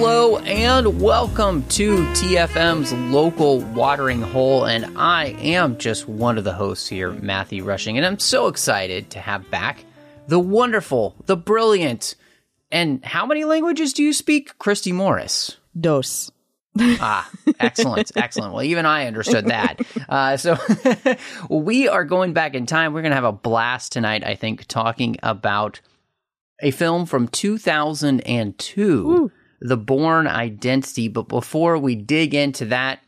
Hello and welcome to TFM's local watering hole. And I am just one of the hosts here, Matthew Rushing. And I'm so excited to have back the wonderful, the brilliant, and how many languages do you speak, Christy Morris? Dos. Ah, excellent, excellent. Well, even I understood that. Uh, so we are going back in time. We're going to have a blast tonight, I think, talking about a film from 2002, The Bourne Identity. But before we dig into that,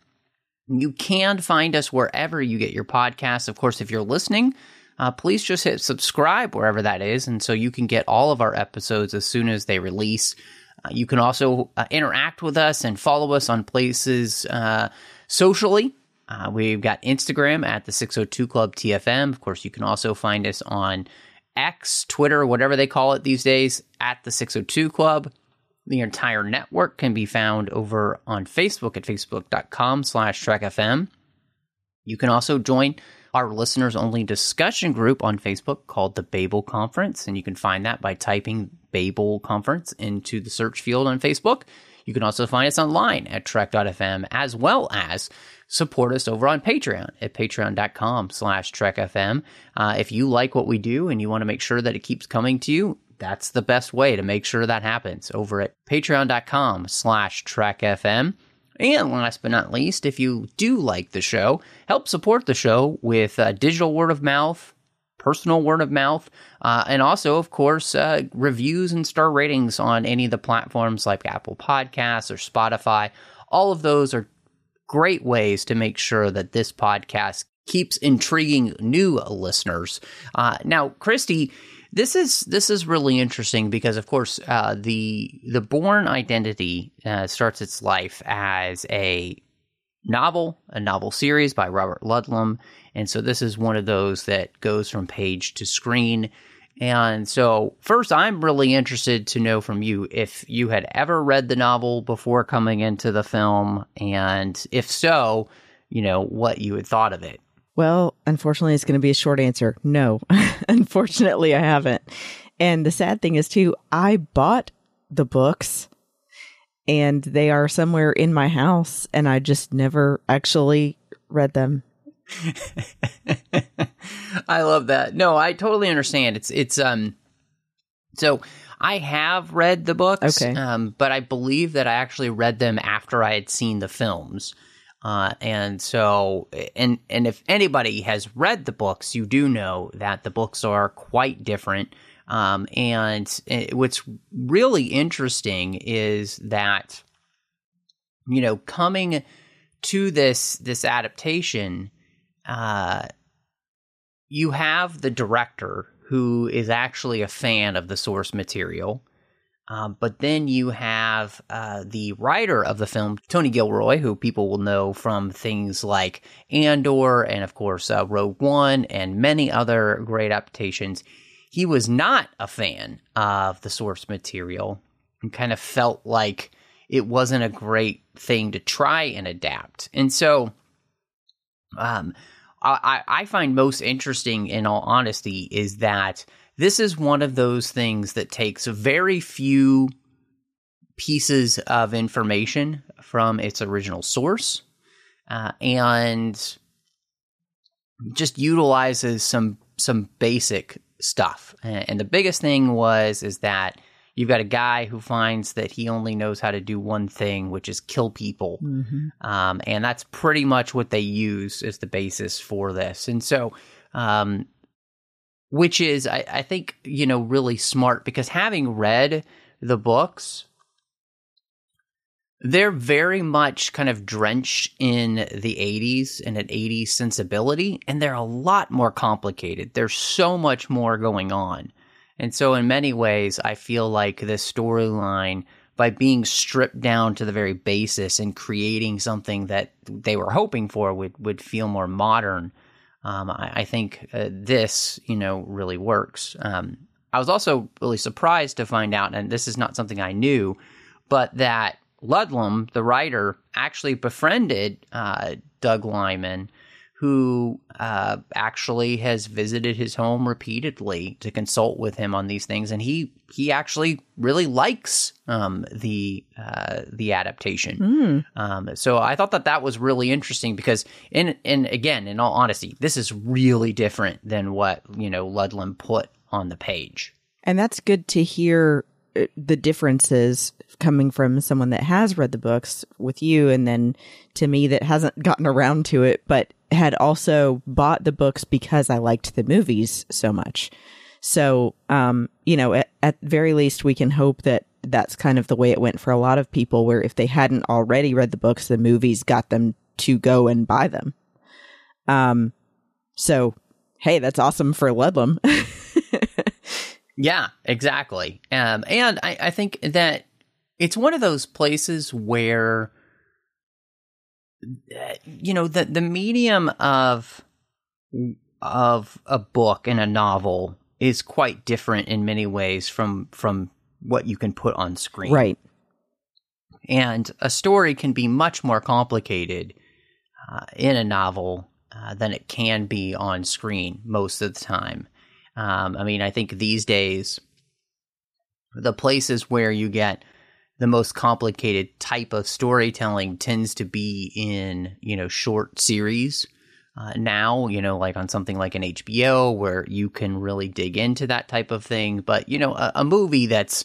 you can find us wherever you get your podcasts. Of course, if you're listening, uh, please just hit subscribe wherever that is. And so you can get all of our episodes as soon as they release. Uh, you can also uh, interact with us and follow us on places uh, socially. Uh, we've got Instagram at the 602 Club TFM. Of course, you can also find us on X, Twitter, whatever they call it these days, at the 602 Club. The entire network can be found over on Facebook at facebook.com slash trekfm. You can also join our listeners only discussion group on Facebook called the Babel Conference, and you can find that by typing Babel Conference into the search field on Facebook. You can also find us online at trek.fm as well as support us over on Patreon at patreon.com slash trekfm. Uh, if you like what we do and you want to make sure that it keeps coming to you, that's the best way to make sure that happens over at patreon.com slash trekfm. And last but not least, if you do like the show, help support the show with uh, digital word of mouth, personal word of mouth, uh, and also, of course, uh, reviews and star ratings on any of the platforms like Apple Podcasts or Spotify. All of those are great ways to make sure that this podcast keeps intriguing new listeners. Uh, now, Christy, this is this is really interesting because, of course, uh, the the Bourne Identity uh, starts its life as a novel, a novel series by Robert Ludlum, and so this is one of those that goes from page to screen. And so, first, I'm really interested to know from you if you had ever read the novel before coming into the film, and if so, you know, what you had thought of it. Well, unfortunately, it's going to be a short answer. No, unfortunately, I haven't. And the sad thing is, too, I bought the books and they are somewhere in my house, and I just never actually read them. I love that. No, I totally understand. It's it's um so I have read the books, Okay. um, but I believe that I actually read them after I had seen the films. Uh, and so, and and if anybody has read the books, you do know that the books are quite different. Um, and uh, what's really interesting is that, you know, coming to this this adaptation, uh, you have the director who is actually a fan of the source material. Um, but then you have uh, the writer of the film, Tony Gilroy, who people will know from things like Andor and, of course, uh, Rogue One and many other great adaptations. He was not a fan of the source material and kind of felt like it wasn't a great thing to try and adapt. And so, um, I, I find most interesting, in all honesty, is that this is one of those things that takes very few pieces of information from its original source uh, and just utilizes some some basic stuff. And, the biggest thing was is that you've got a guy who finds that he only knows how to do one thing, which is kill people. Um, and that's pretty much what they use as the basis for this. And so, um, which is, I, I think, you know, really smart because having read the books, they're very much kind of drenched in the 80s and an 80s sensibility, and they're a lot more complicated. There's so much more going on. And so, in many ways, I feel like this storyline, by being stripped down to the very basis and creating something that they were hoping for, would would feel more modern. Um, I, I, think uh, this, you know, really works. Um, I was also really surprised to find out, and this is not something I knew, but that Ludlum, the writer, actually befriended uh, Doug Liman who uh, actually has visited his home repeatedly to consult with him on these things, and he he actually really likes um, the uh, the adaptation. Mm. Um, so I thought that that was really interesting because, in and again, in all honesty, this is really different than what you know Ludlum put on the page, and that's good to hear uh, the differences coming from someone that has read the books with you and then to me that hasn't gotten around to it but had also bought the books because I liked the movies so much. So, um, you know, at, at very least, we can hope that that's kind of the way it went for a lot of people, where if they hadn't already read the books, the movies got them to go and buy them. Um, so, hey, that's awesome for Ludlum. yeah, exactly. Um, and I, I think that it's one of those places where you know the the medium of of a book and a novel is quite different in many ways from from what you can put on screen. Right. And a story can be much more complicated uh, in a novel uh, than it can be on screen most of the time. Um, I mean, I think these days, the places where you get the most complicated type of storytelling tends to be in you know short series. Uh, now you know like on something like an hbo where you can really dig into that type of thing. But you know a, a movie that's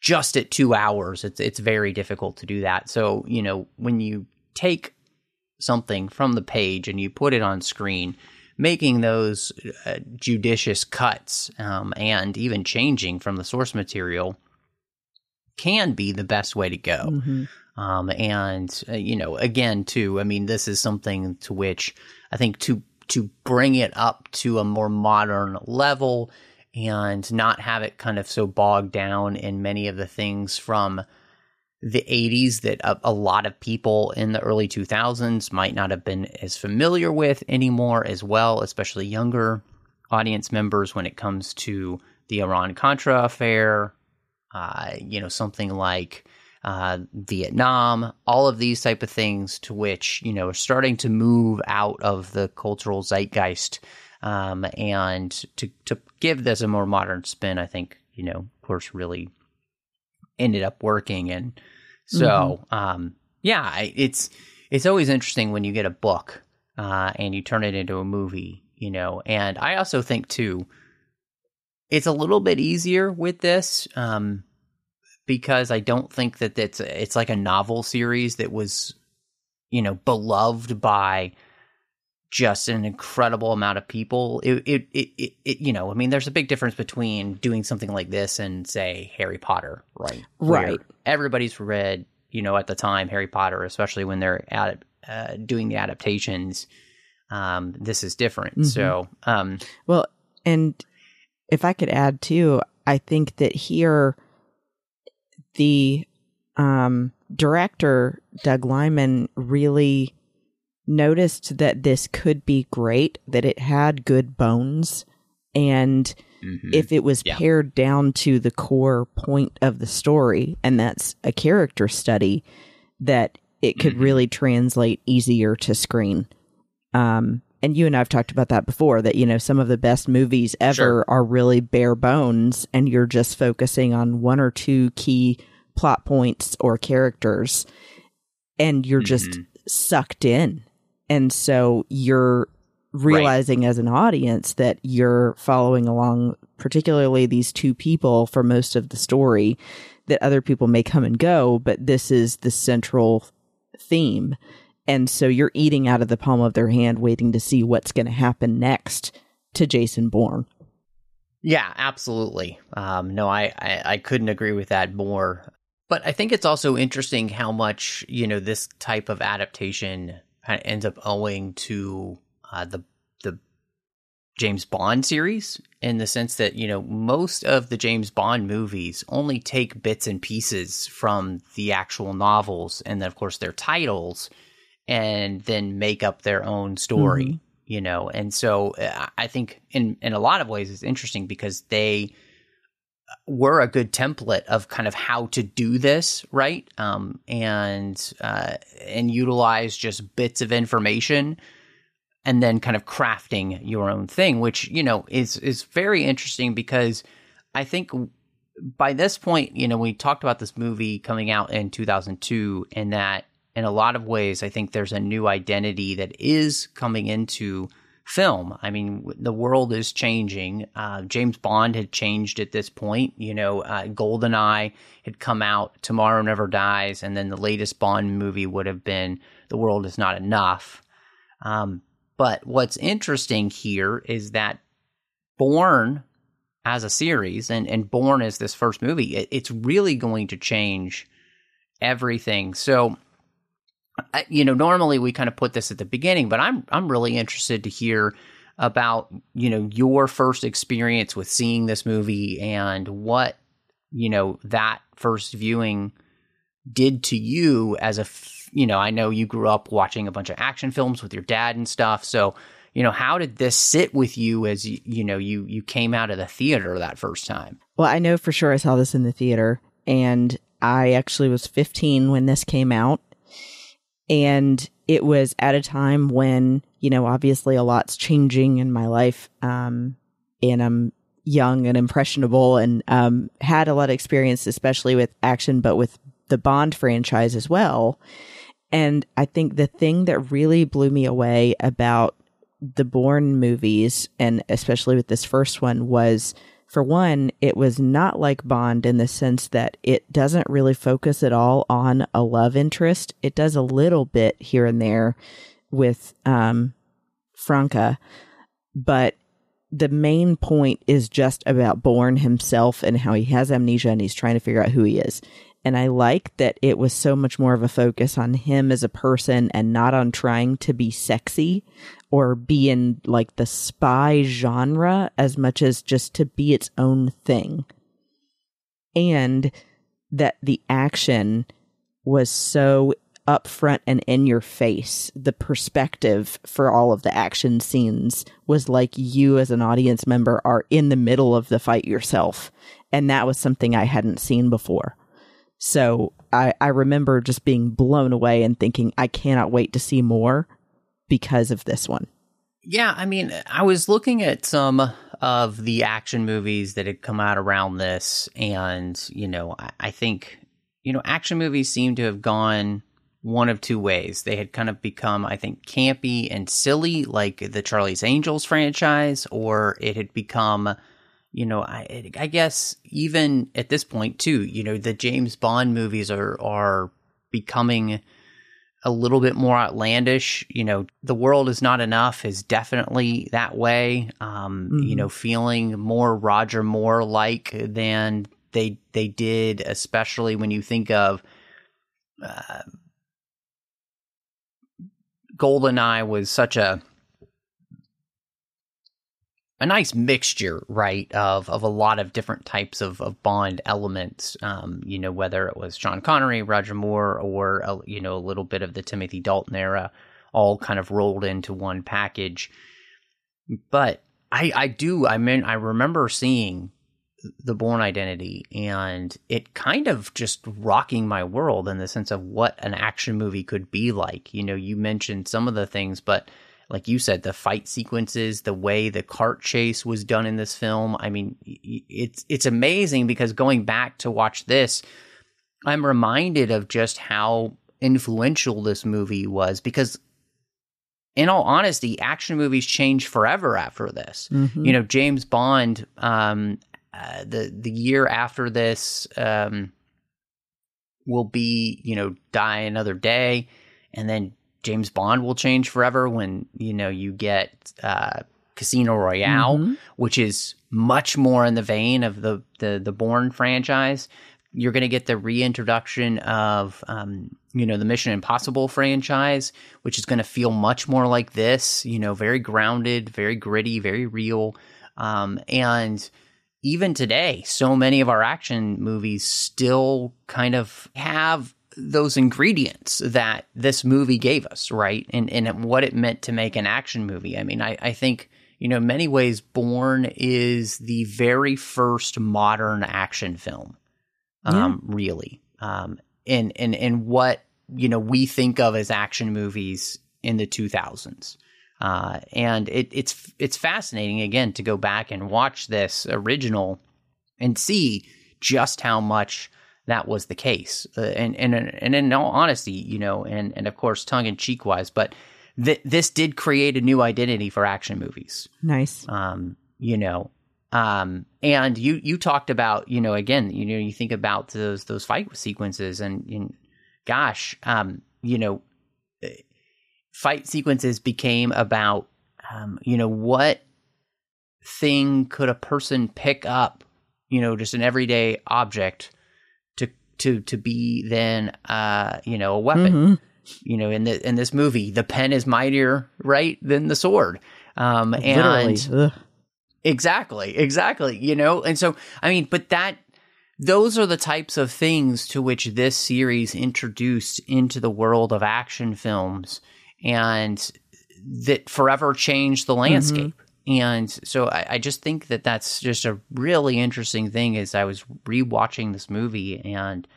just at two hours it's it's very difficult to do that. So you know when you take something from the page and you put it on screen making those uh, judicious cuts um, and even changing from the source material can be the best way to go. Mm-hmm. Um, and uh, you know, again, too, I mean, this is something to which I think to to bring it up to a more modern level and not have it kind of so bogged down in many of the things from the 80s that a, a, lot of people in the early 2000s might not have been as familiar with anymore as well, especially younger audience members when it comes to the Iran Contra affair, uh, you know, something like uh, Vietnam, all of these type of things to which, you know, are starting to move out of the cultural zeitgeist um, and to, to give this a more modern spin, I think, you know, of course, really ended up working. And so, mm-hmm. um, yeah, it's, it's always interesting when you get a book uh, and you turn it into a movie, you know, and I also think too, it's a little bit easier with this um, because I don't think that it's it's like a novel series that was, you know, beloved by just an incredible amount of people. It, it, it, it, it, you know, I mean, there's a big difference between doing something like this and say Harry Potter, right? Right. everybody's read, you know, at the time Harry Potter, especially when they're at, uh, doing the adaptations. Um, this is different. Mm-hmm. So, um, well, and if I could add too, I think that here the um, director Doug Liman really noticed that this could be great, that it had good bones, and mm-hmm. if it was yeah. pared down to the core point of the story, and that's a character study, that it could mm-hmm. really translate easier to screen. Um, and you and I've talked about that before that, you know, some of the best movies ever sure. are really bare bones and you're just focusing on one or two key plot points or characters and you're mm-hmm. just sucked in. And so you're realizing right. as an audience that you're following along, particularly these two people for most of the story, that other people may come and go, but this is the central theme. And so you're eating out of the palm of their hand, waiting to see what's going to happen next to Jason Bourne. Yeah, absolutely. Um, no, I, I, I couldn't agree with that more. But I think it's also interesting how much you know this type of adaptation kind of ends up owing to uh, the the James Bond series in the sense that, you know, most of the James Bond movies only take bits and pieces from the actual novels and then, of course, their titles and then make up their own story, mm-hmm. you know. And so uh, I think in, in a lot of ways it's interesting because they were a good template of kind of how to do this, right? Um, and uh, and utilize just bits of information and then kind of crafting your own thing, which you know is is very interesting because I think by this point, you know, we talked about this movie coming out in 2002, and that in a lot of ways, I think there's a new identity that is coming into film. I mean, the world is changing. Uh, James Bond had changed at this point. You know, uh, Goldeneye had come out, Tomorrow Never Dies, and then the latest Bond movie would have been The World Is Not Enough. Um, but what's interesting here is that Bourne as a series, and, and Bourne as this first movie, it, it's really going to change everything. So, you know, normally we kind of put this at the beginning, but I'm I'm really interested to hear about you know your first experience with seeing this movie and what you know that first viewing did to you as a you know I know you grew up watching a bunch of action films with your dad and stuff. So you know how did this sit with you as you, you know you you came out of the theater that first time? Well I know for sure I saw this in the theater and I actually was 15 when this came out and it was at a time when, you know, obviously a lot's changing in my life. Um, and I'm young and impressionable and um, had a lot of experience, especially with action, but with the Bond franchise as well. And I think the thing that really blew me away about the Bourne movies, and especially with this first one, was for one, it was not like Bond in the sense that it doesn't really focus at all on a love interest. It does a little bit here and there with um, Franka, but the main point is just about Bourne himself and how he has amnesia and he's trying to figure out who he is. And I like that it was so much more of a focus on him as a person and not on trying to be sexy or be in like the spy genre as much as just to be its own thing. And that the action was so upfront and in your face. The perspective for all of the action scenes was like you as an audience member are in the middle of the fight yourself. And that was something I hadn't seen before. So I, I remember just being blown away and thinking, I cannot wait to see more because of this one. Yeah, I mean, I was looking at some of the action movies that had come out around this, and, you know, I, I think, you know, action movies seem to have gone one of two ways. They had kind of become, I think, campy and silly, like the Charlie's Angels franchise, or it had become you know, I, I guess even at this point too, you know, the James Bond movies are are becoming a little bit more outlandish. You know, the world is not enough is definitely that way. Um, mm-hmm. You know, feeling more Roger Moore like than they they did, especially when you think of. Uh, Goldeneye was such a a nice mixture, right, of of a lot of different types of, of Bond elements. Um, you know, whether it was Sean Connery, Roger Moore, or a, you know a little bit of the Timothy Dalton era, all kind of rolled into one package. But I I do I mean I remember seeing the Bourne Identity and it kind of just rocking my world in the sense of what an action movie could be like. You know, you mentioned some of the things, but like you said, the fight sequences, the way the cart chase was done in this film. I mean, it's it's amazing because going back to watch this, I'm reminded of just how influential this movie was because in all honesty, action movies changed forever after this. Mm-hmm. You know, James Bond, um, uh, the the year after this um, will be, you know, Die Another Day, and then James Bond will change forever when you know you get uh, Casino Royale, mm-hmm. which is much more in the vein of the the the Bourne franchise. you're going to get the reintroduction of um, you know the Mission Impossible franchise, which is going to feel much more like this. You know, very grounded, very gritty, very real, um, and even today, so many of our action movies still kind of have those ingredients that this movie gave us, right? And and what it meant to make an action movie. I mean, I, I think, you know, in many ways, Bourne is the very first modern action film. Um, yeah. really. Um and and and what, you know, we think of as action movies in the two thousands. Uh, and it, it's it's fascinating again to go back and watch this original and see just how much that was the case. Uh, and, and, and in all honesty, you know, and, and of course, tongue in cheek wise, but th- this did create a new identity for action movies. Nice. Um, you know, um, and you, you talked about, you know, again, you know, you think about those, those fight sequences and, and gosh, um, you know, uh, fight sequences became about, um, you know, what thing could a person pick up, you know, just an everyday object to to be then uh you know a weapon. Mm-hmm. you know in the in this movie the pen is mightier right than the sword. Um and exactly exactly you know? And so i mean but that those are the types of things to which this series introduced into the world of action films and that forever changed the landscape. mm-hmm. And so I, I, just think that that's just a really interesting thing as I was rewatching this movie and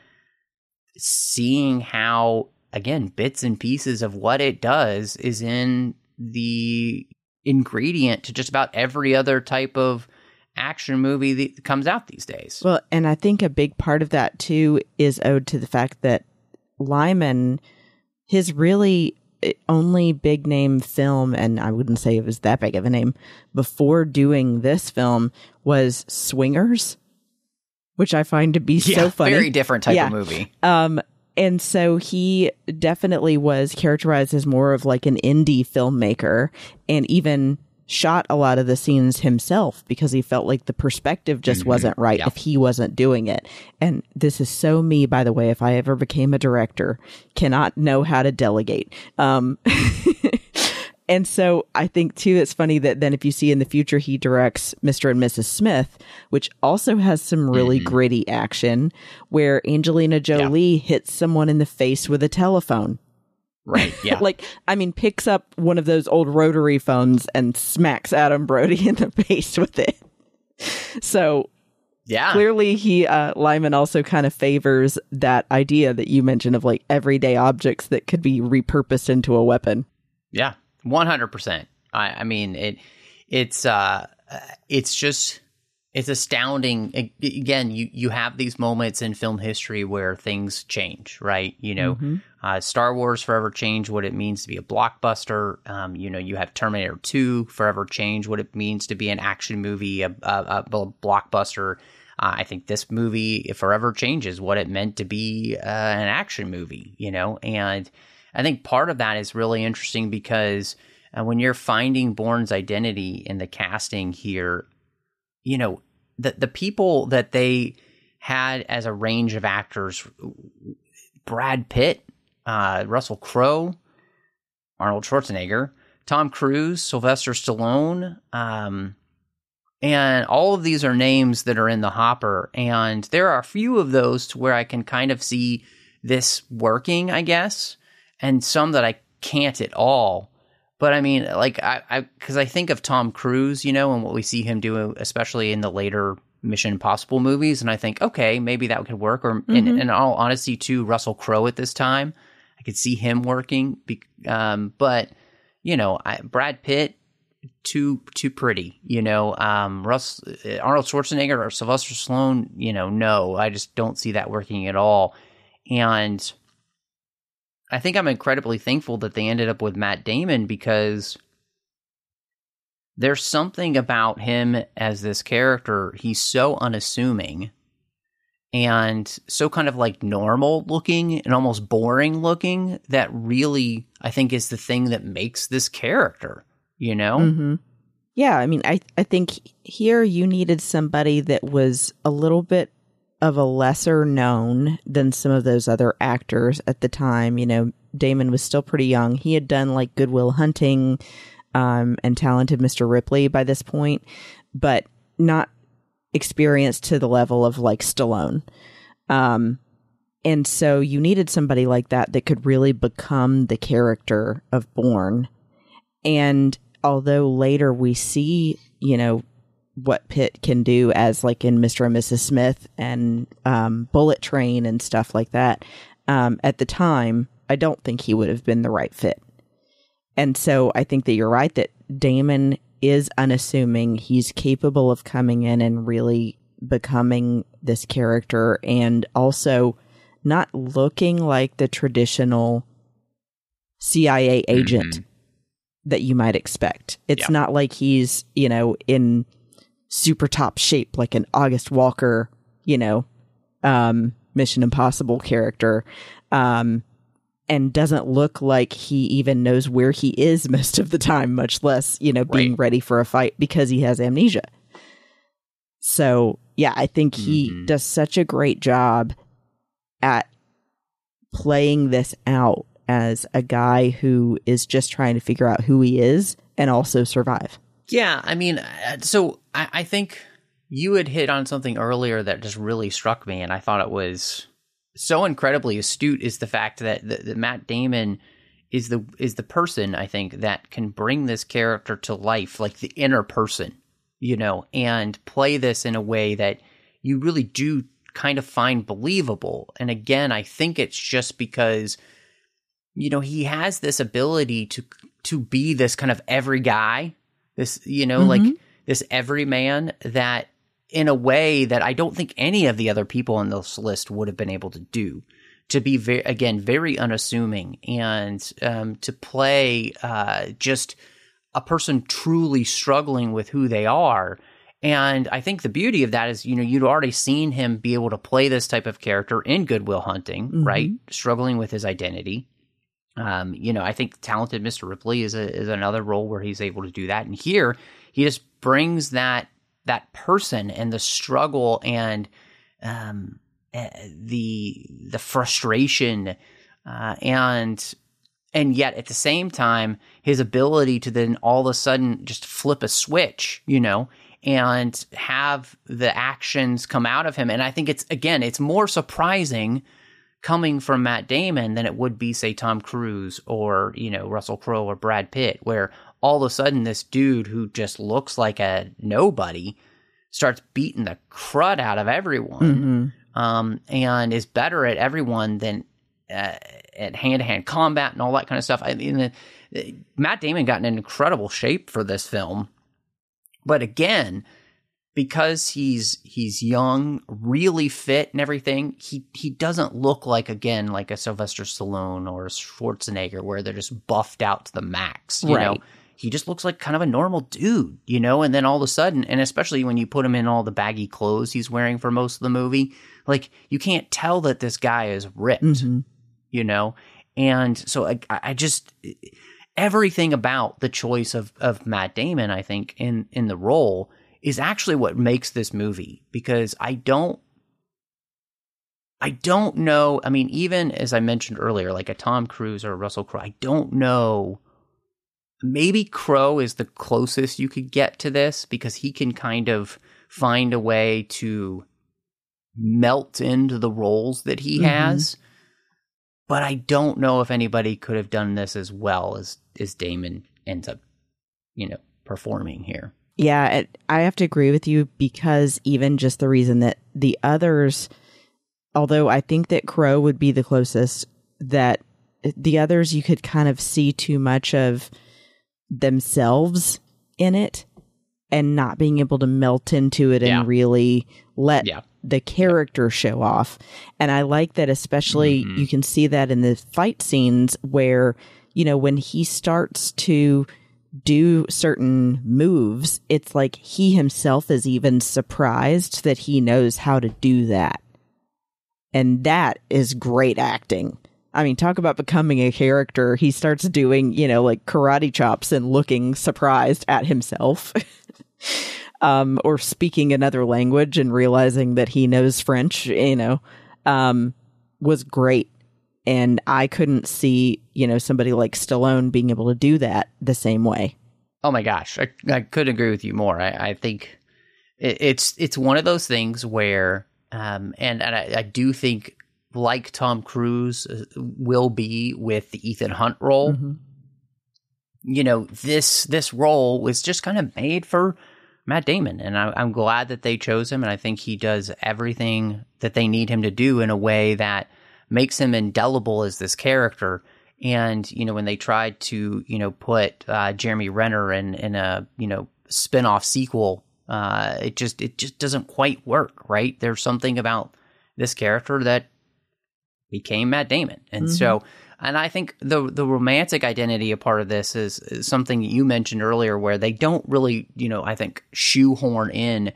seeing how, again, bits and pieces of what it does is in the ingredient to just about every other type of action movie that comes out these days. Well, and I think a big part of that too is owed to the fact that Liman, his really only big name film, and I wouldn't say it was that big of a name, before doing this film was Swingers, which I find to be yeah, so funny. Very different type yeah. of movie. Um, and so he definitely was characterized as more of like an indie filmmaker and even shot a lot of the scenes himself because he felt like the perspective just mm-hmm. wasn't right yeah. if he wasn't doing it. And this is so me, by the way, if I ever became a director, cannot know how to delegate. Um, and so I think too, it's funny that then if you see in the future, he directs Mr. and Mrs. Smith, which also has some really mm-hmm. gritty action where Angelina Jolie yeah. hits someone in the face with a telephone. Right. Yeah. like, I mean, picks up one of those old rotary phones and smacks Adam Brody in the face with it. So, yeah. Clearly, he, uh, Liman also kind of favors that idea that you mentioned of like everyday objects that could be repurposed into a weapon. Yeah. 100%. I, I mean, it, it's, uh, it's just, it's astounding. Again, you, you have these moments in film history where things change, right? You know, mm-hmm. uh, Star Wars forever changed what it means to be a blockbuster. Um, you know, you have Terminator 2 forever changed what it means to be an action movie, a, a, a blockbuster. Uh, I think this movie forever changes what it meant to be uh, an action movie, you know? And I think part of that is really interesting because uh, when you're finding Bourne's identity in the casting here, you know, the the people that they had as a range of actors Brad Pitt, uh, Russell Crowe, Arnold Schwarzenegger, Tom Cruise, Sylvester Stallone, um, and all of these are names that are in the hopper. And there are a few of those to where I can kind of see this working, I guess, and some that I can't at all. But I mean, like I, because I, I, think of Tom Cruise, you know, and what we see him do, especially in the later Mission Impossible movies, and I think, okay, maybe that could work. Or mm-hmm. in, in, all honesty, too, Russell Crowe at this time, I could see him working. Um, but you know, I, Brad Pitt, too too pretty, you know. Um, Russ, uh, Arnold Schwarzenegger or Sylvester Stallone, you know, no, I just don't see that working at all. And I think I'm incredibly thankful that they ended up with Matt Damon because there's something about him as this character. He's so unassuming and so kind of like normal looking and almost boring looking that really I think is the thing that makes this character, you know? Mm-hmm. Yeah, I mean, I I think here you needed somebody that was a little bit of a lesser known than some of those other actors at the time. You know, Damon was still pretty young. He had done like Good Will Hunting um, and Talented Mr. Ripley by this point, but not experienced to the level of like Stallone. Um, and so you needed somebody like that that could really become the character of Bourne. And although later we see, you know, what Pitt can do as like in Mr. and Mrs. Smith and um, Bullet Train and stuff like that, um, at the time, I don't think he would have been the right fit. And so I think that you're right that Damon is unassuming. He's capable of coming in and really becoming this character and also not looking like the traditional CIA agent Mhm. that you might expect. It's Yeah. not like he's, you know, in super top shape like an August Walker, you know, um, Mission Impossible character. Um, and doesn't look like he even knows where he is most of the time, much less, you know, being Right. ready for a fight because he has amnesia. So, yeah, I think he Mhm. does such a great job at playing this out as a guy who is just trying to figure out who he is and also survive. Yeah, I mean, uh, so I, I think you had hit on something earlier that just really struck me, and I thought it was so incredibly astute. Is the fact that, that, that Matt Damon is the is the person I think that can bring this character to life, like the inner person, you know, and play this in a way that you really do kind of find believable. And again, I think it's just because you know he has this ability to to be this kind of every guy this you know like this everyman that in a way that i don't think any of the other people on this list would have been able to do. To be very again very unassuming and um, to play uh, just a person truly struggling with who they are. And i think the beauty of that is you know you'd already seen him be able to play this type of character in Good Will Hunting Mhm. right struggling with his identity um, you know, I think talented Mr. Ripley is a, is another role where he's able to do that. And here he just brings that that person and the struggle and um, uh, the the frustration uh, and and yet at the same time his ability to then all of a sudden just flip a switch, you know, and have the actions come out of him. And I think it's again, it's more surprising coming from Matt Damon than it would be, say, Tom Cruise or, you know, Russell Crowe or Brad Pitt, where all of a sudden this dude who just looks like a nobody starts beating the crud out of everyone Mhm. um, and is better at everyone than uh, at hand to hand combat and all that kind of stuff. I mean, Matt Damon got in an incredible shape for this film. But again, because he's he's young, really fit and everything, he he doesn't look like again like a Sylvester Stallone or a Schwarzenegger where they're just buffed out to the max. You know, Right. he just looks like kind of a normal dude, you know. And then all of a sudden, and especially when you put him in all the baggy clothes he's wearing for most of the movie, like you can't tell that this guy is ripped Mhm. you know and so I, I just everything about the choice of of Matt Damon I think in in the role is actually what makes this movie because I don't I don't know I mean even as I mentioned earlier like a Tom Cruise or a Russell Crowe I don't know maybe Crowe is the closest you could get to this because he can kind of find a way to melt into the roles that he Mhm. has. But I don't know if anybody could have done this as well as as Damon ends up, you know, performing here. Yeah, it, I have to agree with you because even just the reason that the others, although I think that Crowe would be the closest, that the others you could kind of see too much of themselves in it and not being able to melt into it Yeah. and really let Yeah. the character show off. And I like that, especially Mhm. you can see that in the fight scenes where, you know, when he starts to do certain moves, it's like he himself is even surprised that he knows how to do that. And that is great acting. I mean, talk about becoming a character. He starts doing, you know, like karate chops and looking surprised at himself. um, or speaking another language and realizing that he knows French, you know, um, was great. And I couldn't see, you know, somebody like Stallone being able to do that the same way. Oh my gosh, I, I couldn't agree with you more. I, I think it, it's it's one of those things where, um, and and I, I do think like Tom Cruise uh, will be with the Ethan Hunt role. Mm-hmm. You know, this this role was just kind of made for Matt Damon, and I, I'm glad that they chose him. And I think he does everything that they need him to do in a way that makes him indelible as this character. And you know, when they tried to you know put uh, Jeremy Renner in in a you know spin-off sequel, uh, it just it just doesn't quite work, right? There's something about this character that became Matt Damon, and Mm-hmm. so and I think the the romantic identity a part of this is, is something you mentioned earlier, where they don't really you know I think shoehorn in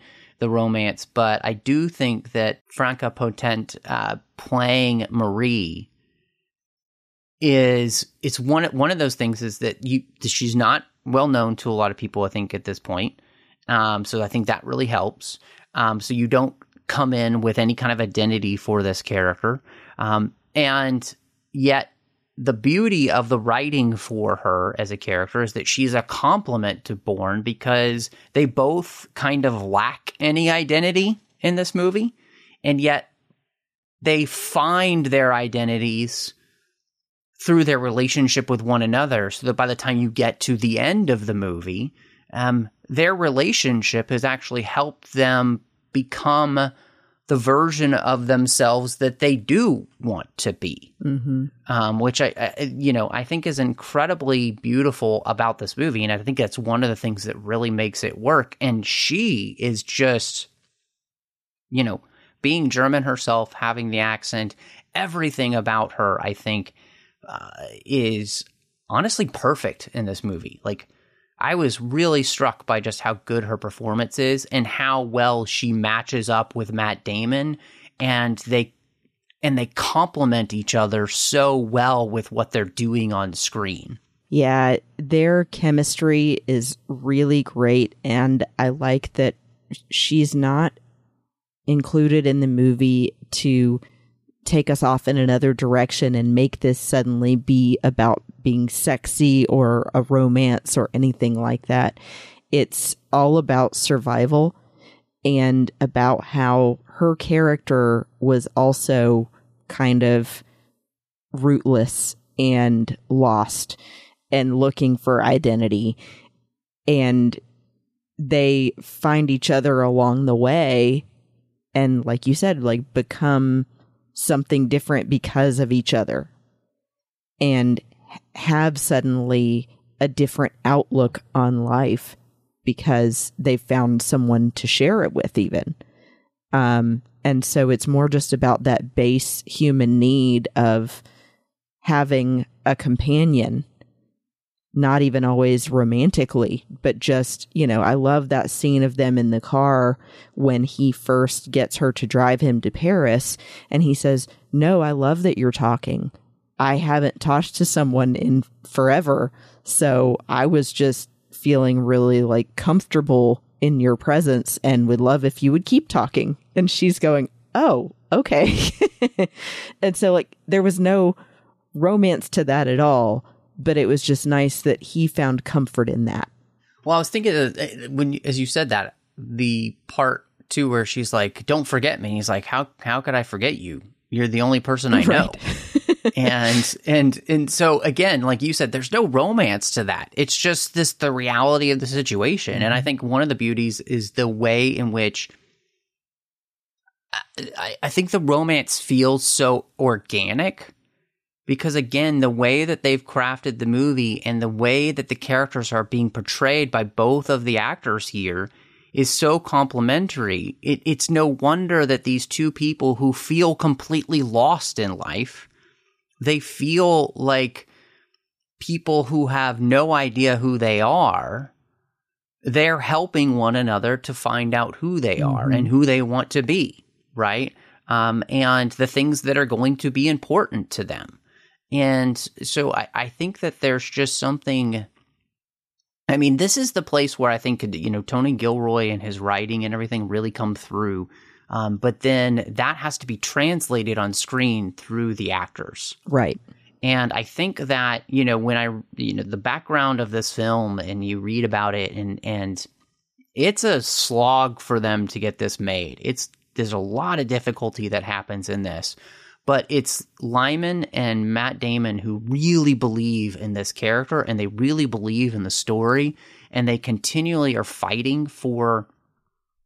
the romance, but I do think that Franka Potente uh, playing Marie is it's one one of those things is that you she's not well known to a lot of people I think at this point. Um, so I think that really helps. Um, so you don't come in with any kind of identity for this character. Um, and yet the beauty of the writing for her as a character is that she's a complement to Bourne because they both kind of lack any identity in this movie. And yet they find their identities through their relationship with one another so that by the time you get to the end of the movie, um, their relationship has actually helped them become the version of themselves that they do want to be. Mm-hmm. Um, which I, I, you know, I think is incredibly beautiful about this movie, and I think that's one of the things that really makes it work. And she is just, you know, being German herself, having the accent, everything about her, I think, uh, is honestly perfect in this movie. Like, I was really struck by just how good her performance is and how well she matches up with Matt Damon, and they and they complement each other so well with what they're doing on screen. Yeah, their chemistry is really great. And I like that she's not included in the movie to take us off in another direction and make this suddenly be about being sexy or a romance or anything like that. It's all about survival and about how her character was also kind of rootless and lost and looking for identity. And they find each other along the way and, like you said, like become something different because of each other and have suddenly a different outlook on life because they found someone to share it with, even. Um, and so it's more just about that base human need of having a companion, not even always romantically, but just, you know, I love that scene of them in the car when he first gets her to drive him to Paris and he says, No, I love that you're talking. I haven't talked to someone in forever. So I was just feeling really like comfortable in your presence and would love if you would keep talking. And she's going, Oh, okay. and so, like, there was no romance to that at all, but it was just nice that he found comfort in that. Well, I was thinking of, uh, when as you said that the part too where she's like, "Don't forget me." He's like, "How how could I forget you? You're the only person I know." and and and so again, like you said, there's no romance to that. It's just this the reality of the situation. And I think one of the beauties is the way in which I, I think the romance feels so organic because again the way that they've crafted the movie and the way that the characters are being portrayed by both of the actors here is so complementary. It, it's no wonder that these two people who feel completely lost in life they feel like people who have no idea who they are they're helping one another to find out who they are and who they want to be right? Um, and the things that are going to be important to them and so I, I think that there's just something I mean, this is the place where I think you know Tony Gilroy and his writing and everything really come through. Um, but then that has to be translated on screen through the actors, Right. and I think that you know when I you know the background of this film and you read about it and and it's a slog for them to get this made. It's there's a lot of difficulty that happens in this. But it's Liman and Matt Damon who really believe in this character and they really believe in the story and they continually are fighting for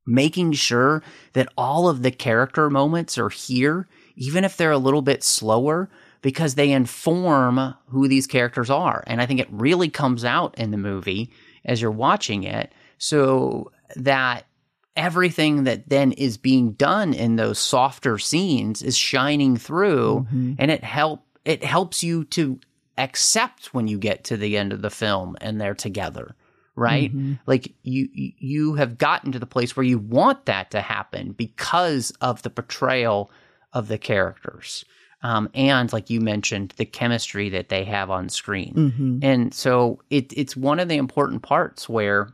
making sure that all of the character moments are here, even if they're a little bit slower, because they inform who these characters are. And I think it really comes out in the movie as you're watching it, so that everything that then is being done in those softer scenes is shining through and it help it helps you to accept when you get to the end of the film and they're together right? Like you you have gotten to the place where you want that to happen because of the portrayal of the characters. Um, and like you mentioned the chemistry that they have on screen. Mm-hmm. and so it, it's one of the important parts where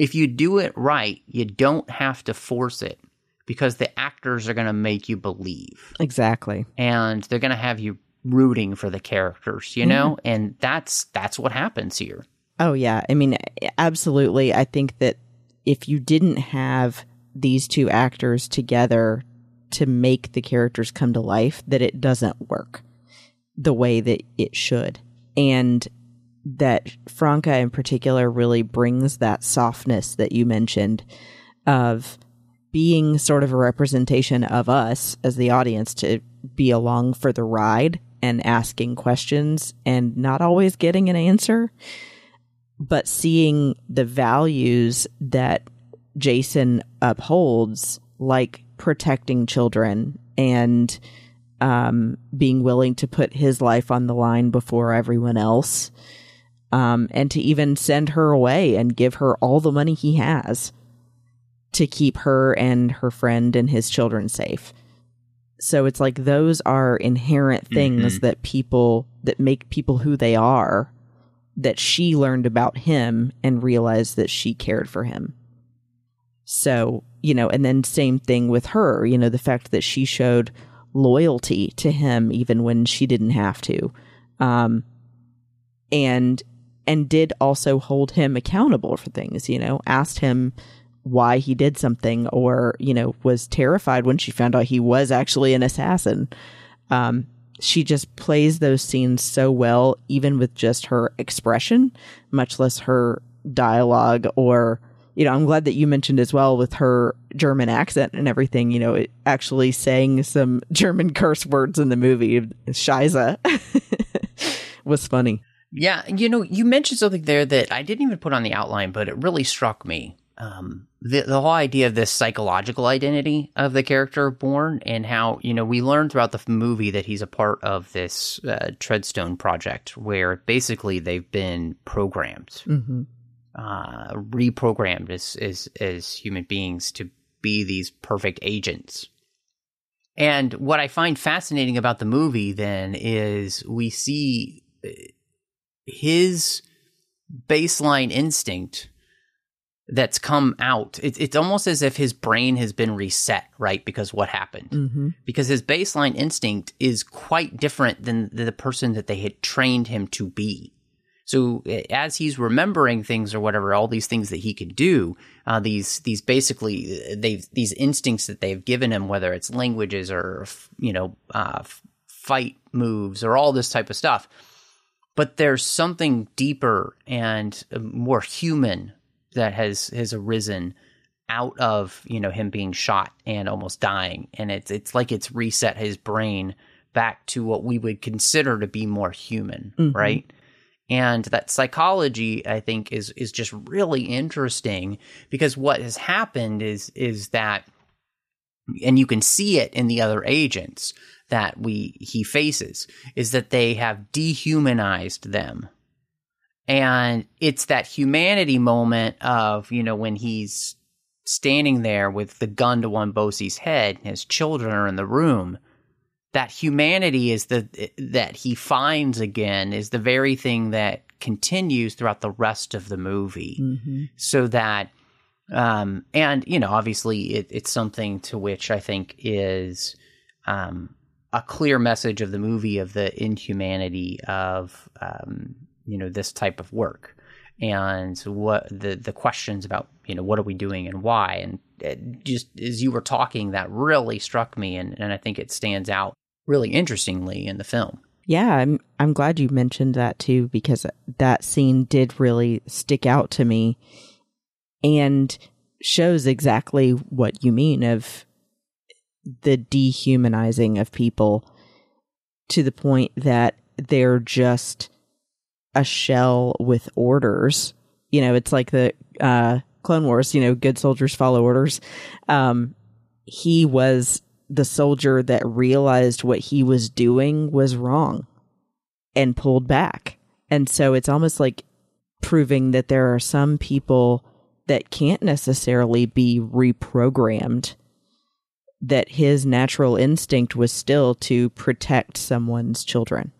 if you do it right, you don't have to force it because the actors are going to make you believe Exactly. and they're going to have you rooting for the characters, you know? Mm-hmm. And that's that's what happens here. Oh yeah, I mean absolutely. I think that if you didn't have these two actors together to make the characters come to life, that it doesn't work the way that it should. And that Franka in particular really brings that softness that you mentioned of being sort of a representation of us as the audience to be along for the ride and asking questions and not always getting an answer but seeing the values that Jason upholds, like protecting children and um, being willing to put his life on the line before everyone else, um, and to even send her away and give her all the money he has to keep her and her friend and his children safe. So it's like those are inherent things that people that make people who they are that she learned about him and realized that she cared for him. So, you know, and then same thing with her, you know, the fact that she showed loyalty to him even when she didn't have to. Um and and did also hold him accountable for things, you know, asked him why he did something or, you know, was terrified when she found out he was actually an assassin. Um she just plays those scenes so well, even with just her expression, much less her dialogue or, you know, I'm glad that you mentioned as well with her German accent and everything, you know, it actually saying some German curse words in the movie, Scheiße, was funny. Yeah, you know, you mentioned something there that I didn't even put on the outline, but it really struck me. Um, the the whole idea of this psychological identity of the character Bourne, and how you know we learn throughout the movie that he's a part of this uh, Treadstone project, where basically they've been programmed, Mm-hmm. uh, reprogrammed as as as human beings to be these perfect agents. And what I find fascinating about the movie then is we see uh, his baseline instinct that's come out. It, it's almost as if his brain has been reset, right? Because what happened? Mm-hmm. Because his baseline instinct is quite different than the person that they had trained him to be. So as he's remembering things or whatever, all these things that he could do, uh, these these basically they these instincts that they've given him, whether it's languages or you know uh, fight moves or all this type of stuff. But there's something deeper and uh, more human that has has arisen out of you know him being shot and almost dying, and it's it's like it's reset his brain back to what we would consider to be more human, Mhm. right? and that psychology i think is is just really interesting because what has happened is is that and you can see it in the other agents that we he faces is that they have dehumanized them and it's that humanity moment of you know when he's standing there with the gun to Wombosi's head and his children are in the room that humanity is the that he finds again is the very thing that continues throughout the rest of the movie mm-hmm. so that um and you know obviously it, it's something to which i think is um a clear message of the movie of the inhumanity of um you know this type of work. And what the the questions about you know what are we doing and why? And just as you were talking that really struck me and, and i think it stands out really interestingly in the film. Yeah i'm i'm glad you mentioned that too because that scene did really stick out to me and shows exactly what you mean of the dehumanizing of people to the point that they're just a shell with orders. You know, it's like the uh, Clone Wars, you know, good soldiers follow orders. Um, he was the soldier that realized what he was doing was wrong and pulled back. And so it's almost like proving that there are some people that can't necessarily be reprogrammed, that his natural instinct was still to protect someone's children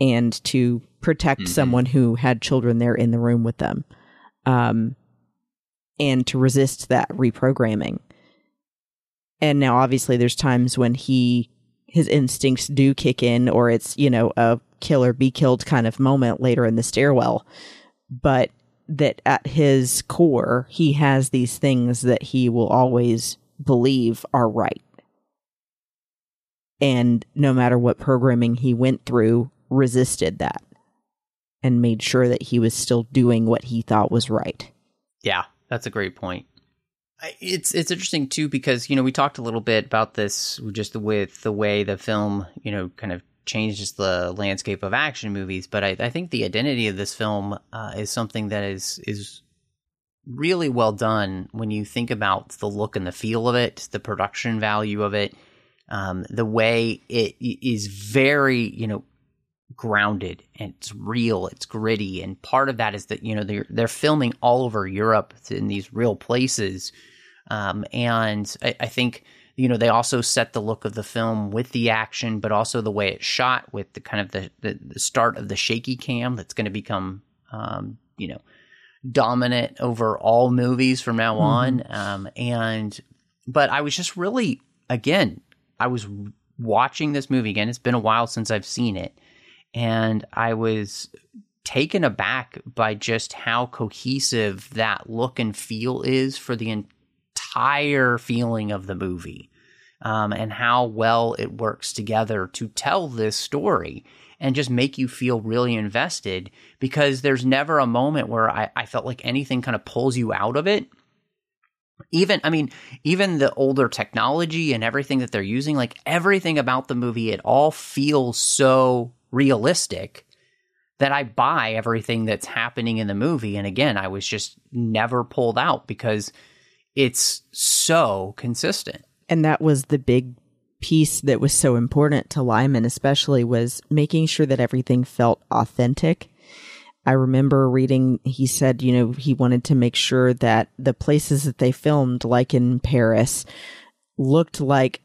and to protect mm-hmm. someone who had children there in the room with them um, and to resist that reprogramming and now obviously there's times when he his instincts do kick in or it's you know a kill or be killed kind of moment later in the stairwell but that at his core he has these things that he will always believe are right and no matter what programming he went through resisted that and made sure that he was still doing what he thought was right. Yeah, that's a great point. It's it's interesting too because you know we talked a little bit about this just with the way the film you know kind of changes the landscape of action movies, but I, I think the identity of this film uh, is something that is is really well done when you think about the look and the feel of it, the production value of it, um, the way it is very you know grounded and it's real, it's gritty, and part of that is that you know they're they're filming all over Europe in these real places, um, and I, I, think you know they also set the look of the film with the action, but also the way it's shot with the kind of the the, the start of the shaky cam that's going to become um, you know dominant over all movies from now on, mm-hmm. um, and but I was just really again I was watching this movie again. It's been a while since I've seen it and I was taken aback by just how cohesive that look and feel is for the entire feeling of the movie um, and how well it works together to tell this story and just make you feel really invested because there's never a moment where I, I felt like anything kind of pulls you out of it even i mean even the older technology and everything that they're using like everything about the movie it all feels so realistic that I buy everything that's happening in the movie. And again, I was just never pulled out because it's so consistent. And that was the big piece that was so important to Liman, especially was making sure that everything felt authentic. I remember reading, he said, you know, he wanted to make sure that the places that they filmed, like in Paris, looked like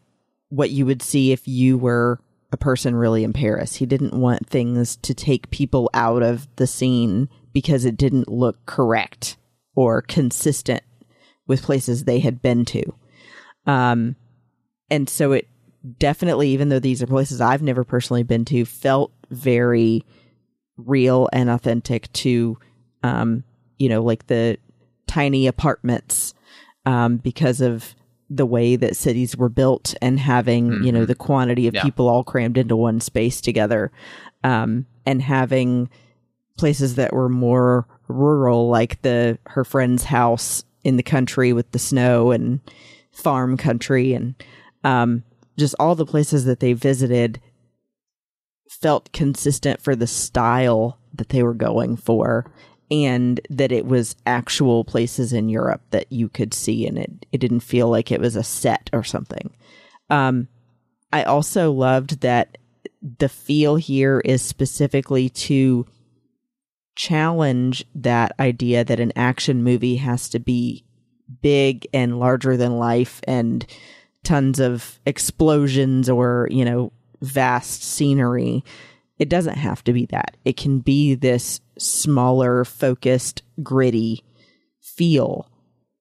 what you would see if you were a person really in Paris. He didn't want things to take people out of the scene because it didn't look correct or consistent with places they had been to. Um, and so it definitely, even though these are places I've never personally been to, felt very real and authentic to, um, you know, like the tiny apartments, um, because of the way that cities were built and having mm-hmm. you know mm-hmm. the quantity of yeah. people all crammed into one space together um, and having places that were more rural like the her friend's house in the country with the snow and farm country and um, just all the places that they visited felt consistent for the style that they were going for and that it was actual places in Europe that you could see and it it didn't feel like it was a set or something. Um, I also loved that the feel here is specifically to challenge that idea that an action movie has to be big and larger than life and tons of explosions or, you know, vast scenery it doesn't have to be that. It can be this smaller, focused, gritty feel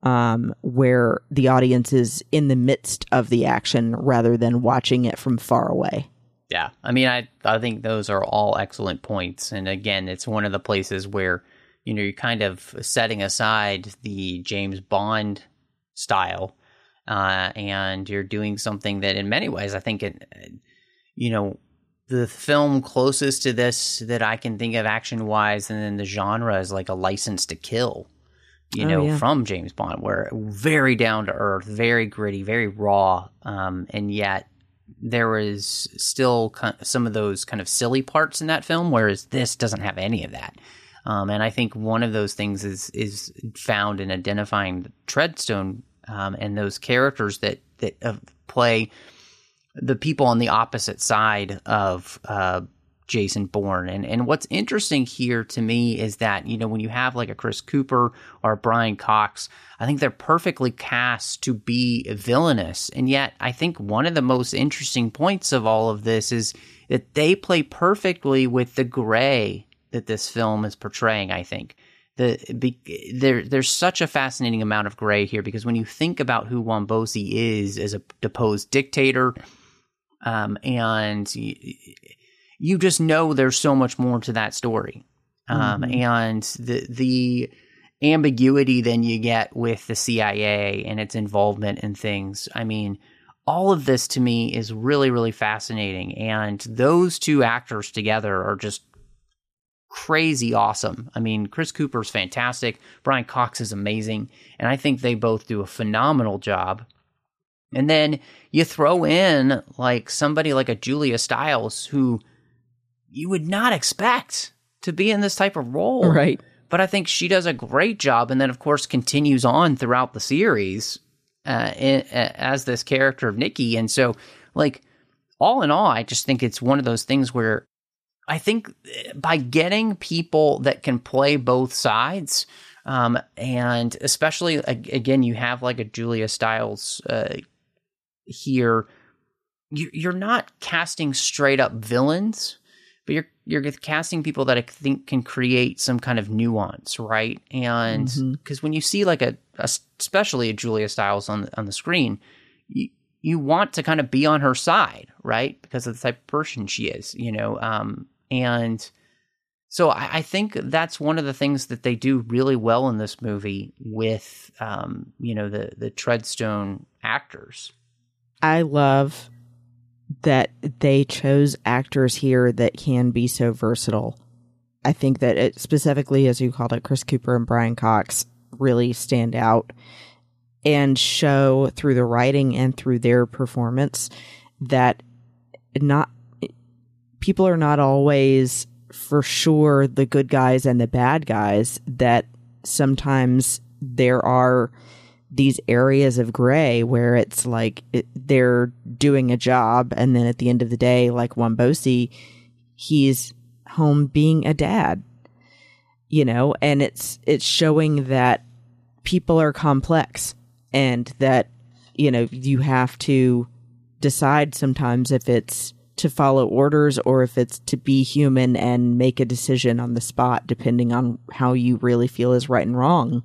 um, where the audience is in the midst of the action rather than watching it from far away. Yeah, I mean, I I think those are all excellent points, and again, it's one of the places where you know you're kind of setting aside the James Bond style, uh, and you're doing something that, in many ways, I think it, you know, the film closest to this that I can think of action wise, and then the genre is like a License to Kill, you Oh, know, yeah. from James Bond, where very down to earth, very gritty, very raw, um, and yet there was still some of those kind of silly parts in that film, whereas this doesn't have any of that. Um, and I think one of those things is is found in identifying Treadstone um, and those characters that that uh, play the people on the opposite side of uh, Jason Bourne. And and what's interesting here to me is that you know when you have like a Chris Cooper or a Brian Cox, I think they're perfectly cast to be villainous. And yet, I think one of the most interesting points of all of this is that they play perfectly with the gray that this film is portraying. I think the be, there there's such a fascinating amount of gray here because when you think about who Wombosi is as a deposed dictator, um, and y- you just know there's so much more to that story, um, Mhm. and the the ambiguity then you get with the CIA and its involvement in things. I mean, all of this to me is really really fascinating, and those two actors together are just crazy awesome. I mean, Chris Cooper's fantastic. Brian Cox is amazing. And I think they both do a phenomenal job. And then you throw in like somebody like a Julia Stiles who you would not expect to be in this type of role. Right. But I think she does a great job. And then, of course, continues on throughout the series uh, in, uh, as this character of Nikki. And so, like, all in all, I just think it's one of those things where I think uh, by getting people that can play both sides, um, and especially again, you have like a Julia Stiles uh, here. You, you're not casting straight up villains, but you're you're casting people that I think can create some kind of nuance, right? And because when you see like a, a especially a Julia Stiles on the, on the screen, you you want to kind of be on her side, right? Because of the type of person she is, you know. Um, and so I, I think that's one of the things that they do really well in this movie with, um, you know, the the Treadstone actors. I love that they chose actors here that can be so versatile. I think that it specifically, as you called it, Chris Cooper and Brian Cox really stand out and show through the writing and through their performance that not people are not always for sure the good guys and the bad guys that sometimes there are these areas of gray where it's like it, they're doing a job and then at the end of the day like Wombosi he's home being a dad you know? And it's it's showing that people are complex and that you know you have to decide sometimes if it's to follow orders or if it's to be human and make a decision on the spot depending on how you really feel is right and wrong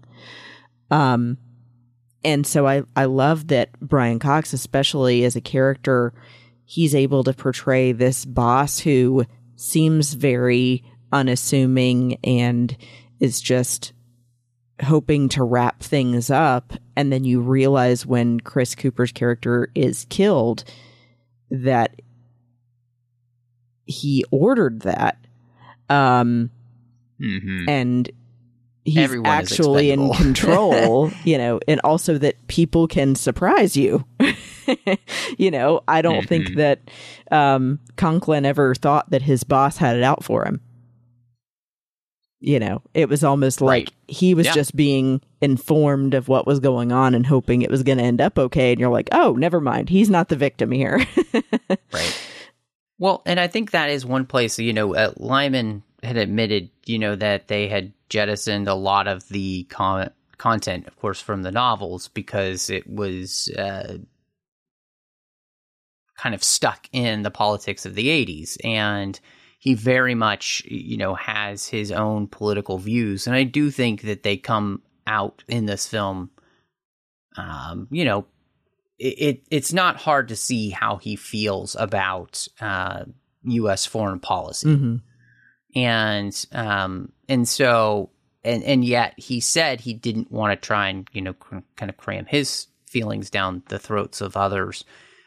um and so I, I love that Brian Cox, especially as a character, he's able to portray this boss who seems very unassuming and is just hoping to wrap things up. And then you realize when Chris Cooper's character is killed that he ordered that. Um, Mm-hmm. and he's Everyone actually in control, you know, and also that people can surprise you. you know, I don't think Mhm. that um Conklin ever thought that his boss had it out for him. You know, it was almost like Right. he was Yeah. just being informed of what was going on and hoping it was going to end up okay. And you're like, oh, never mind. He's not the victim here. Right. Well, and I think that is one place, you know, uh, Liman had admitted, you know, that they had jettisoned a lot of the con- content, of course, from the novels because it was uh, kind of stuck in the politics of the 80s. And he very much, you know, has his own political views, and I do think that they come out in this film. Um, you know, it, it it's not hard to see how he feels about uh, U.S. foreign policy, Mm-hmm. and um, and so and and yet he said he didn't want to try and you know cr- kind of cram his feelings down the throats of others,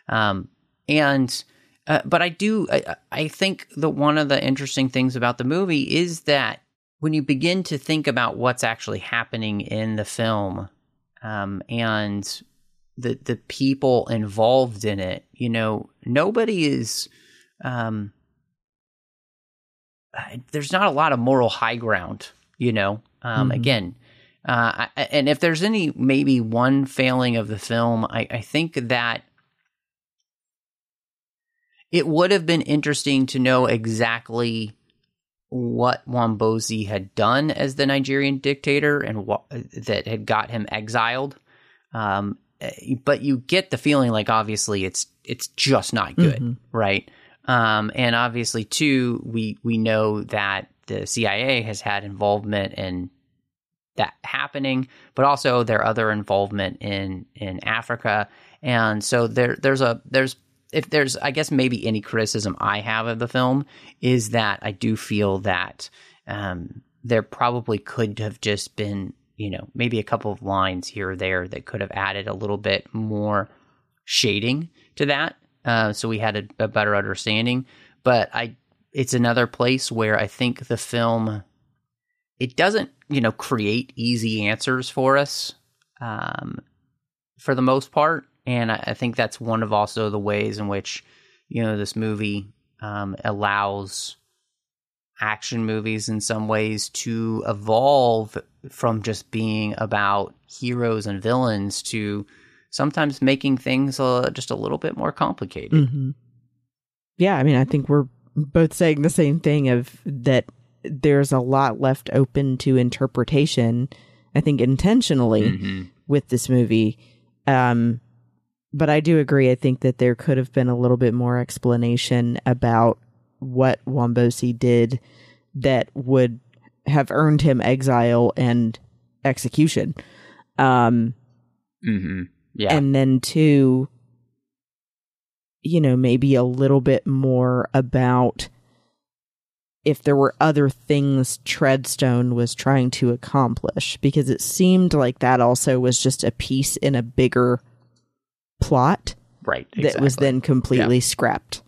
um, and uh, but I do I, I think that one of the interesting things about the movie is that when you begin to think about what's actually happening in the film, um, and the the people involved in it, you know, nobody is. Um, there's not a lot of moral high ground, you know. Um, Mhm. Again, uh, I- and if there's any maybe one failing of the film, I, I think that it would have been interesting to know exactly what Wombosi had done as the Nigerian dictator and what that had got him exiled. Um, but you get the feeling like obviously it's it's just not good, Mhm. right? Um, and obviously too, we we know that the CIA has had involvement in that happening, but also their other involvement in in Africa, and so there there's a there's if there's I guess maybe any criticism I have of the film is that I do feel that um, there probably could have just been you know maybe a couple of lines here or there that could have added a little bit more shading to that, uh, so we had a, a better understanding. But I it's another place where I think the film it doesn't you know create easy answers for us um, for the most part and I, I think that's one of also the ways in which you know this movie um, allows action movies in some ways to evolve from just being about heroes and villains to sometimes making things uh, just a little bit more complicated hmm Yeah, I mean, I think we're both saying the same thing of that there's a lot left open to interpretation, I think intentionally Mhm. with this movie. Um, but I do agree. I think that there could have been a little bit more explanation about what Wambosi did that would have earned him exile and execution. Um, Mhm. yeah. and then two you know maybe a little bit more about if there were other things treadstone was trying to accomplish because it seemed like that also was just a piece in a bigger plot right that was then completely scrapped.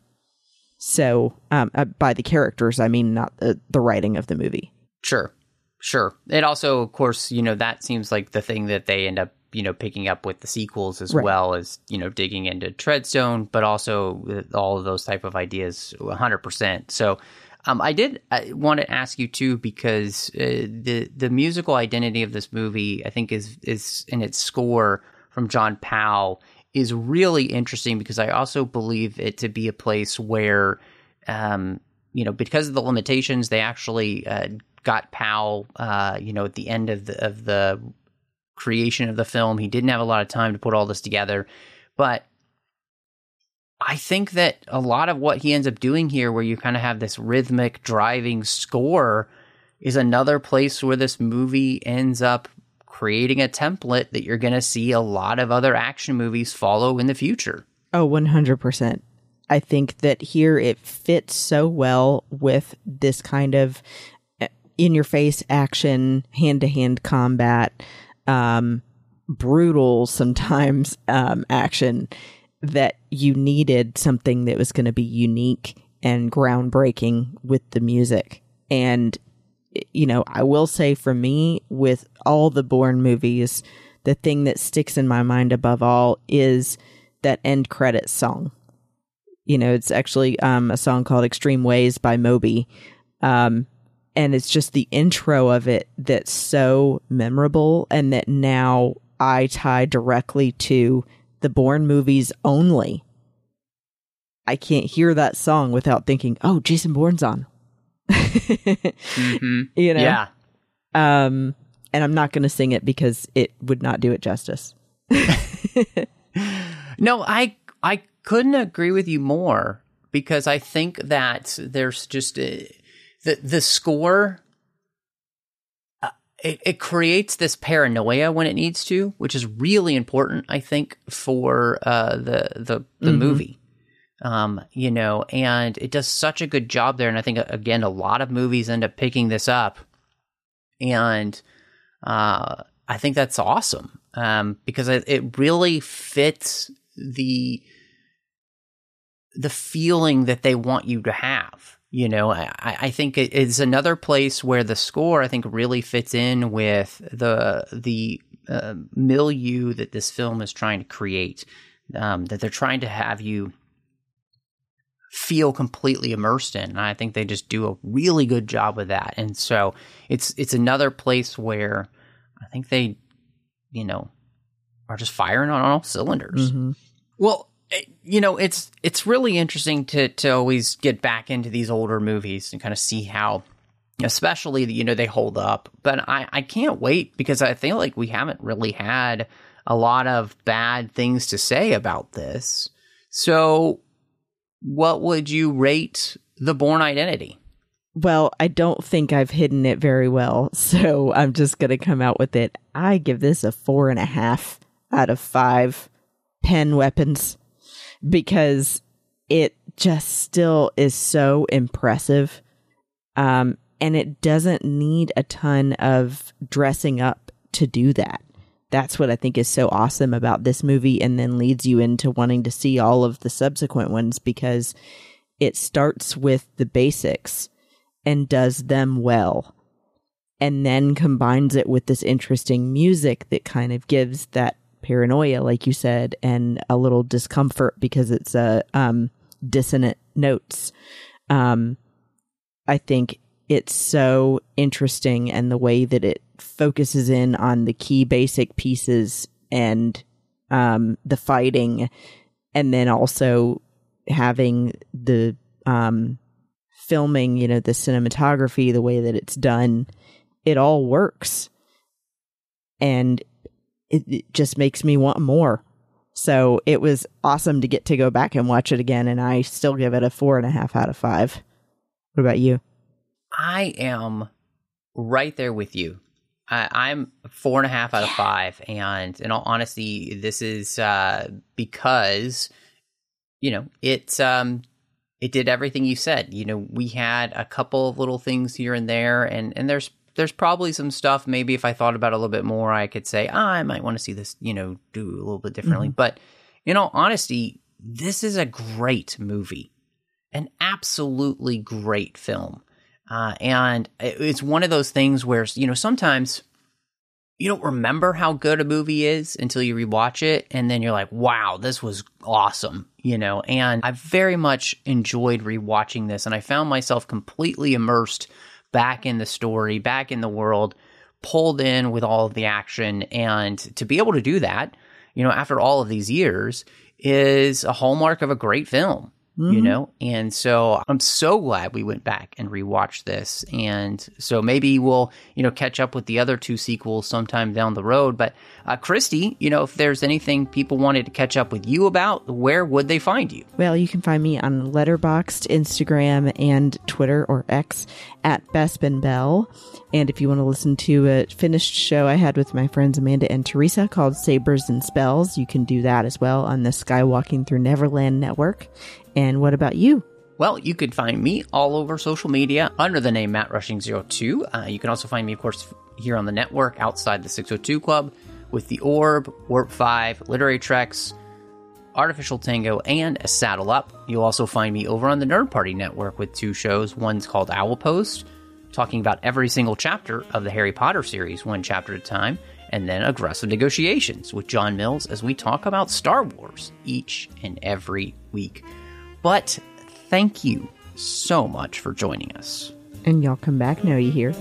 So um, uh, by the characters i mean not the, the writing of the movie Sure, sure. It also, of course, you know that seems like the thing that they end up, you know, picking up with the sequels as Right. well as you know digging into Treadstone, but also uh, all of those type of ideas, one hundred percent. So, um, I did want to ask you too because uh, the the musical identity of this movie, I think, is is in its score from John Powell is really interesting because I also believe it to be a place where um, you know, because of the limitations, they actually uh, got Powell, uh, you know, at the end of the of the creation of the film. He didn't have a lot of time to put all this together, but I think that a lot of what he ends up doing here, where you kind of have this rhythmic driving score, is another place where this movie ends up creating a template that you're going to see a lot of other action movies follow in the future. Oh, 100%. I think that here it fits so well with this kind of in your face action, hand to hand combat, um, brutal sometimes um, action that you needed something that was going to be unique and groundbreaking with the music. And, you know, I will say for me, with all the Bourne movies, the thing that sticks in my mind above all is that end credits song. You know, it's actually um, a song called Extreme Ways by Moby. Um, and it's just the intro of it that's so memorable and that now I tie directly to the Bourne movies only. I can't hear that song without thinking, oh, Jason Bourne's on. Mm-hmm. You know? Yeah. Um, and I'm not going to sing it because it would not do it justice. No, I I couldn't agree with you more because I think that there's just a, the the score. uh, It, it creates this paranoia when it needs to, which is really important, I think, for uh, the the the movie. Um, you know, and it does such a good job there. And I think again, a lot of movies end up picking this up, and uh, I think that's awesome um, because it, it really fits the the feeling that they want you to have. You know, I, I think it is another place where the score I think really fits in with the the uh, milieu that this film is trying to create. Um, that they're trying to have you feel completely immersed in. And I think they just do a really good job with that. And so it's it's another place where I think they, you know, are just firing on all cylinders. Well, it- you know, it's it's really interesting to to always get back into these older movies and kind of see how especially you know they hold up. But I I can't wait because I feel like we haven't really had a lot of bad things to say about this. So what would you rate the Bourne Identity? Well, I don't think I've hidden it very well, so I'm just going to come out with it. I give this a four and a half out of five pen weapons because it just still is so impressive. Um, and it doesn't need a ton of dressing up to do that. That's what I think is so awesome about this movie, and then leads you into wanting to see all of the subsequent ones because it starts with the basics and does them well and then combines it with this interesting music that kind of gives that paranoia like you said and a little discomfort because it's a um dissonant notes um i think it's so interesting and the way that it focuses in on the key basic pieces and um the fighting and then also having the um filming, you know, the cinematography, the way that it's done, it all works. And it, it just makes me want more. So it was awesome to get to go back and watch it again. And I still give it a four and a half out of five. What about you? I am right there with you. I, I'm four and a half out of five, and in all honesty, this is uh, because you know it's um, it did everything you said. You know, we had a couple of little things here and there, and and there's there's probably some stuff. Maybe if I thought about it a little bit more, I could say ah, I might want to see this. You know, do a little bit differently. But in all honesty, this is a great movie, an absolutely great film. Uh, and it's one of those things where, you know, sometimes you don't remember how good a movie is until you rewatch it. And then you're like, wow, this was awesome, you know? And I very much enjoyed rewatching this. And I found myself completely immersed back in the story, back in the world, pulled in with all of the action. And to be able to do that, you know, after all of these years is a hallmark of a great film you know? And so i'm so glad we went back and rewatched this. And so maybe we'll you know catch up with the other two sequels sometime down the road. But uh, christy you know if there's anything people wanted to catch up with you about where would they find you? Well, you can find me on Letterboxd, Instagram, and Twitter or X at Bespin Bell. And if you want to listen to a finished show I had with my friends Amanda and Teresa called Sabers and Spells, you can do that as well on the Skywalking Through Neverland network. And what about you? Well, you could find me all over social media under the name Matt Rushing02. Uh, you can also find me, of course, here on the network outside the 602 Club with The Orb, Warp 5, Literary Treks, Artificial Tango, and A Saddle Up. You'll also find me over on the Nerd Party Network with two shows. One's called Owl Post, talking about every single chapter of the Harry Potter series, one chapter at a time, and then Aggressive Negotiations with John Mills as we talk about Star Wars each and every week. But thank you so much for joining us. And y'all come back now, you hear?